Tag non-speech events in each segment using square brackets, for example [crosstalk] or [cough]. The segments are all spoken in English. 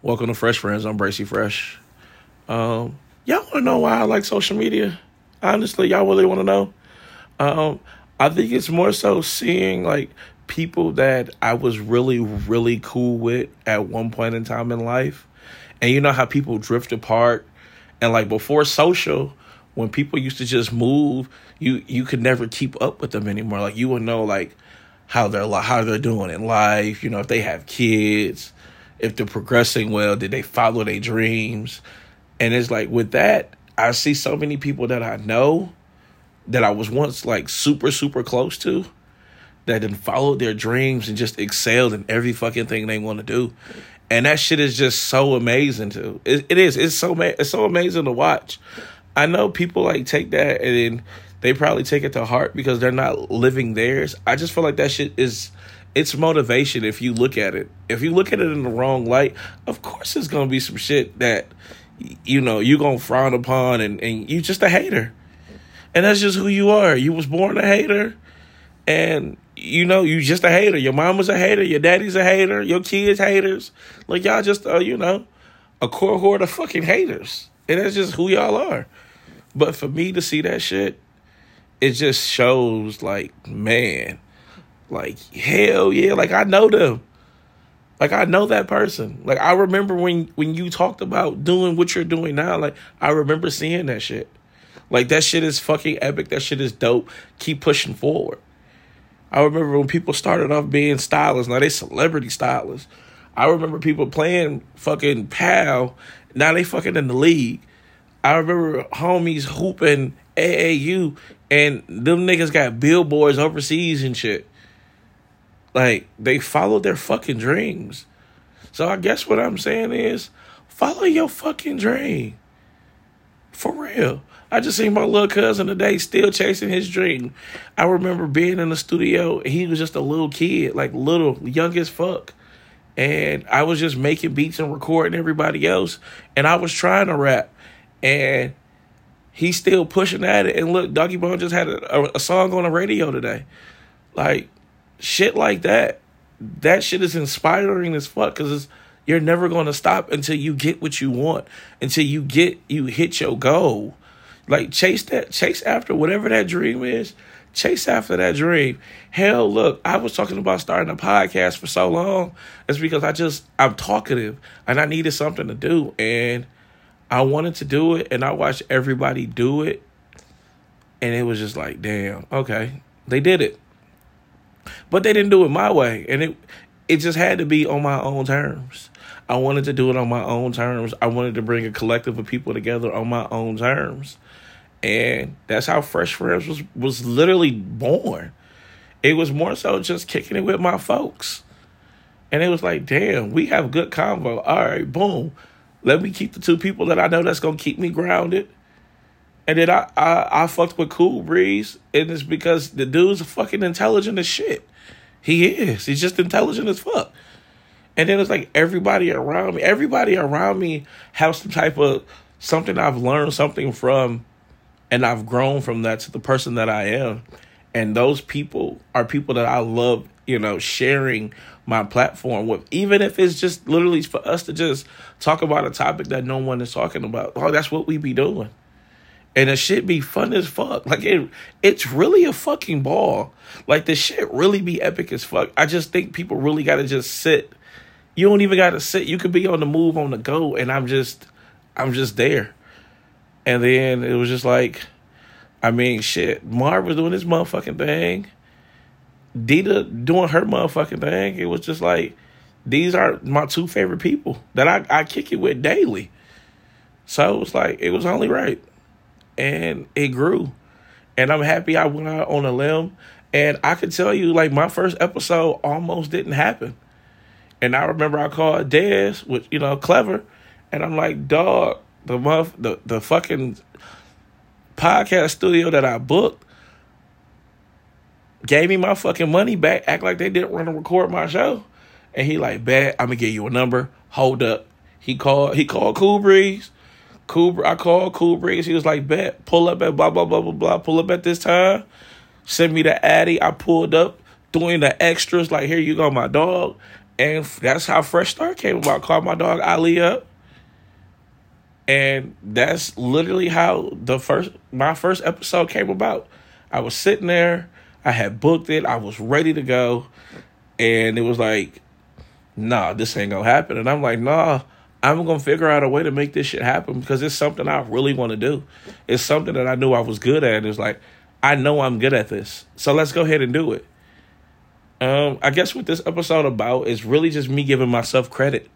Welcome to Fresh Friends. I'm Bracy Fresh. Um, y'all want to know why I like social media? Honestly, y'all really want to know? Um, I think it's more so seeing like people that I was really, really cool with at one point in time in life. And you know how people drift apart. And like before social, when people used to just move, you you could never keep up with them anymore. Like you would know like how they're how they're doing in life, you know, if they have kids, if they're progressing well, did they follow their dreams? And it's like with that, I see so many people that I know that I was once like super, super close to that then followed their dreams and just excelled in every fucking thing they want to do. And that shit is just so amazing too. It, it is. It's so it's so amazing to watch. I know people like take that and then they probably take it to heart because they're not living theirs. I just feel like that shit is it's motivation if you look at it. If you look at it in the wrong light, of course it's gonna be some shit that you know you gonna frown upon and, and you just a hater. And that's just who you are. You was born a hater and you know, you just a hater. Your mom was a hater, your daddy's a hater, your kids haters. Like y'all just uh, you know, a cohort of fucking haters. And that's just who y'all are. But for me to see that shit, it just shows like, man, like hell yeah, like I know them. Like I know that person. Like I remember when when you talked about doing what you're doing now. Like I remember seeing that shit. Like that shit is fucking epic. That shit is dope. Keep pushing forward. I remember when people started off being stylists. Now they celebrity stylists. I remember people playing fucking pal. Now they fucking in the league. I remember homies hooping AAU and them niggas got billboards overseas and shit. Like they followed their fucking dreams. So I guess what I'm saying is follow your fucking dream. For real. I just seen my little cousin today still chasing his dream. I remember being in the studio. He was just a little kid, like little, young as fuck. And I was just making beats and recording everybody else. And I was trying to rap. And he's still pushing at it. And look, Doggy Bone just had a, a song on the radio today. Like, shit like that. That shit is inspiring as fuck because you're never going to stop until you get what you want, until you get, you hit your goal. Like, chase that, chase after whatever that dream is. Chase after that dream. Hell, look, I was talking about starting a podcast for so long. It's because I just, I'm talkative and I needed something to do. And, I wanted to do it and I watched everybody do it. And it was just like, damn, okay, they did it. But they didn't do it my way. And it it just had to be on my own terms. I wanted to do it on my own terms. I wanted to bring a collective of people together on my own terms. And that's how Fresh Friends was was literally born. It was more so just kicking it with my folks. And it was like, damn, we have good convo. All right, boom. Let me keep the two people that I know that's gonna keep me grounded. And then I, I I fucked with Cool Breeze, and it's because the dude's fucking intelligent as shit. He is. He's just intelligent as fuck. And then it's like everybody around me, everybody around me has some type of something I've learned something from, and I've grown from that to the person that I am. And those people are people that I love, you know, sharing my platform with, even if it's just literally for us to just talk about a topic that no one is talking about. Oh, that's what we be doing. And it should be fun as fuck. Like it it's really a fucking ball. Like the shit really be epic as fuck. I just think people really gotta just sit. You don't even gotta sit. You could be on the move on the go and I'm just I'm just there. And then it was just like I mean shit. Marv was doing his motherfucking thing. Dita doing her motherfucking thing. It was just like these are my two favorite people that I, I kick it with daily. So it was like it was only right. And it grew. And I'm happy I went out on a limb. And I could tell you, like, my first episode almost didn't happen. And I remember I called Dez, which, you know, clever. And I'm like, dog, the month the, the fucking podcast studio that I booked gave me my fucking money back, act like they didn't want to record my show. And he like, bet I'm gonna give you a number. Hold up. He called he called Cool Breeze. Cool I called Cool Breeze. He was like, bet, pull up at blah blah blah blah blah. Pull up at this time. Send me the Addy. I pulled up, doing the extras, like, here you go, my dog. And that's how Fresh Start came about. Called my dog Ali up. And that's literally how the first my first episode came about. I was sitting there, I had booked it, I was ready to go, and it was like, nah, this ain't gonna happen. And I'm like, nah, I'm gonna figure out a way to make this shit happen because it's something I really want to do. It's something that I knew I was good at. It's like I know I'm good at this, so let's go ahead and do it. Um, I guess what this episode about is really just me giving myself credit,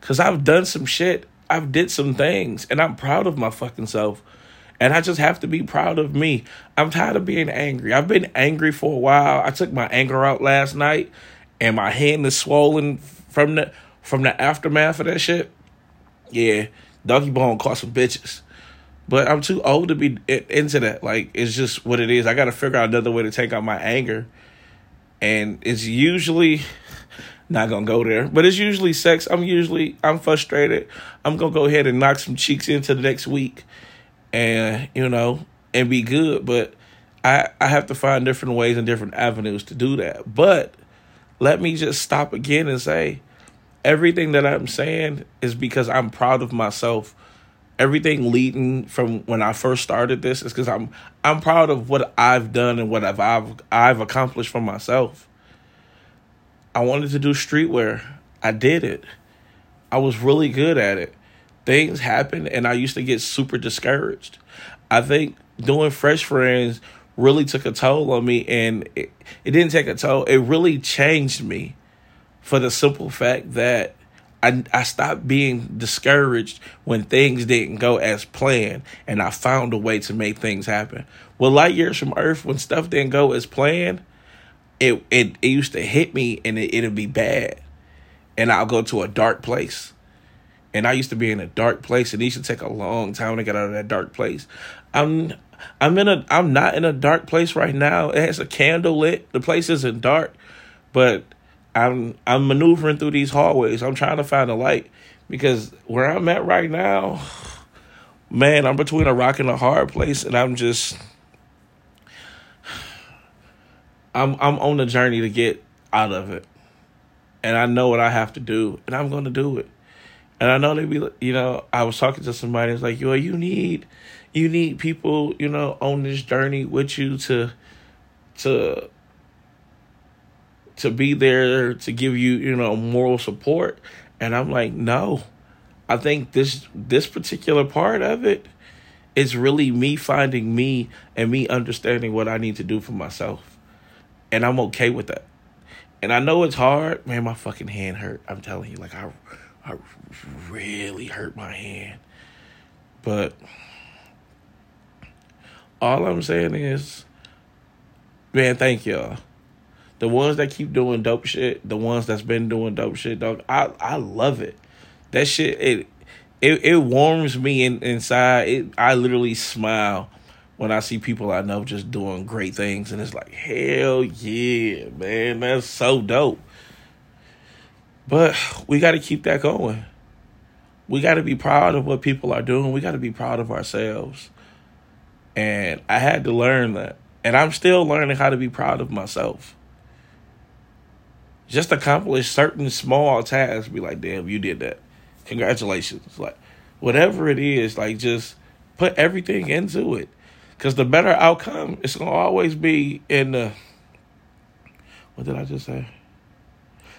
cause I've done some shit, I've did some things, and I'm proud of my fucking self. And I just have to be proud of me. I'm tired of being angry. I've been angry for a while. I took my anger out last night, and my hand is swollen from the from the aftermath of that shit. Yeah, Donkey Bone caught some bitches. But I'm too old to be into that. Like, it's just what it is. I got to figure out another way to take out my anger. And it's usually [laughs] not gonna go there, but it's usually sex. I'm usually I'm frustrated. I'm gonna go ahead and knock some cheeks into the next week, and you know, and be good. But I I have to find different ways and different avenues to do that. But let me just stop again and say, everything that I'm saying is because I'm proud of myself. Everything leading from when I first started this is because I'm I'm proud of what I've done and what I've I've, I've accomplished for myself. I wanted to do streetwear. I did it. I was really good at it. Things happened and I used to get super discouraged. I think doing Fresh Friends really took a toll on me and it, it didn't take a toll. It really changed me for the simple fact that I, I stopped being discouraged when things didn't go as planned and I found a way to make things happen. Well, light years from Earth, when stuff didn't go as planned, it it, it used to hit me and it, it'd be bad. And I'll go to a dark place. And I used to be in a dark place and it used to take a long time to get out of that dark place. I'm I'm in a I'm not in a dark place right now. It has a candle lit. The place isn't dark, but I'm I'm maneuvering through these hallways. I'm trying to find a light because where I'm at right now, man, I'm between a rock and a hard place, and I'm just I'm I'm on the journey to get out of it, and I know what I have to do, and I'm going to do it. And I know they be, you know, I was talking to somebody. It's like, yo, you need, you need people, you know, on this journey with you to, to to be there to give you, you know, moral support. And I'm like, no. I think this this particular part of it is really me finding me and me understanding what I need to do for myself. And I'm okay with that. And I know it's hard. Man, my fucking hand hurt. I'm telling you, like I I really hurt my hand. But all I'm saying is, man, thank y'all the ones that keep doing dope shit, the ones that's been doing dope shit, dog. I I love it. That shit it it it warms me in, inside. It I literally smile when I see people I know just doing great things, and it's like hell yeah, man, that's so dope. But we got to keep that going. We got to be proud of what people are doing. We got to be proud of ourselves. And I had to learn that. And I'm still learning how to be proud of myself just accomplish certain small tasks. Be like, damn, you did that. Congratulations. Like, whatever it is, like, just put everything into it. Because the better outcome, it's going to always be in the. What did I just say?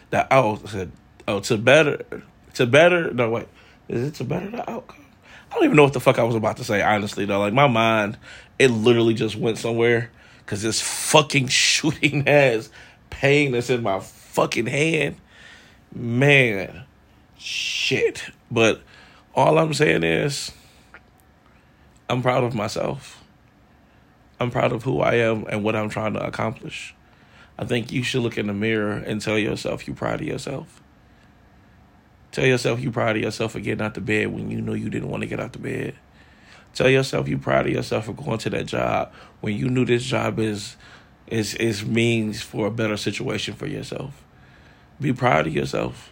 That, oh, said, oh, to better. To better. No, wait. Is it to better the outcome? I don't even know what the fuck I was about to say, honestly, though. Like, my mind, it literally just went somewhere. Because this fucking [laughs] shooting ass pain that's in my fucking hand, man, shit. But all I'm saying is, I'm proud of myself. I'm proud of who I am and what I'm trying to accomplish. I think you should look in the mirror and tell yourself you're proud of yourself. Tell yourself you're proud of yourself for getting out the bed when you know you didn't want to get out the bed. Tell yourself you're proud of yourself for going to that job when you knew this job is is is means for a better situation for yourself. Be proud of yourself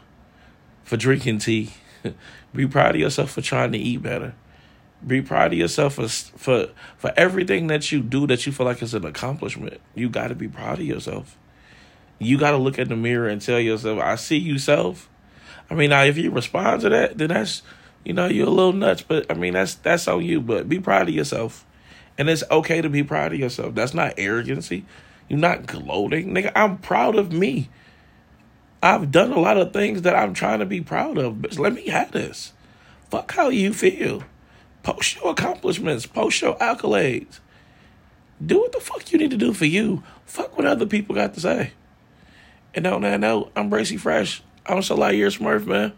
for drinking tea. [laughs] Be proud of yourself for trying to eat better. Be proud of yourself for for for everything that you do that you feel like is an accomplishment. You got to be proud of yourself. You got to look in the mirror and tell yourself, "I see you, self." I mean, now if you respond to that, then that's you know you're a little nuts. But I mean, that's that's on you. But be proud of yourself, and it's okay to be proud of yourself. That's not arrogancy. You're not gloating, nigga. I'm proud of me. I've done a lot of things that I'm trying to be proud of. But let me have this. Fuck how you feel. Post your accomplishments. Post your accolades. Do what the fuck you need to do for you. Fuck what other people got to say. And on that note, I'm Bracy Fresh. I'm Salai Year Smurf, man.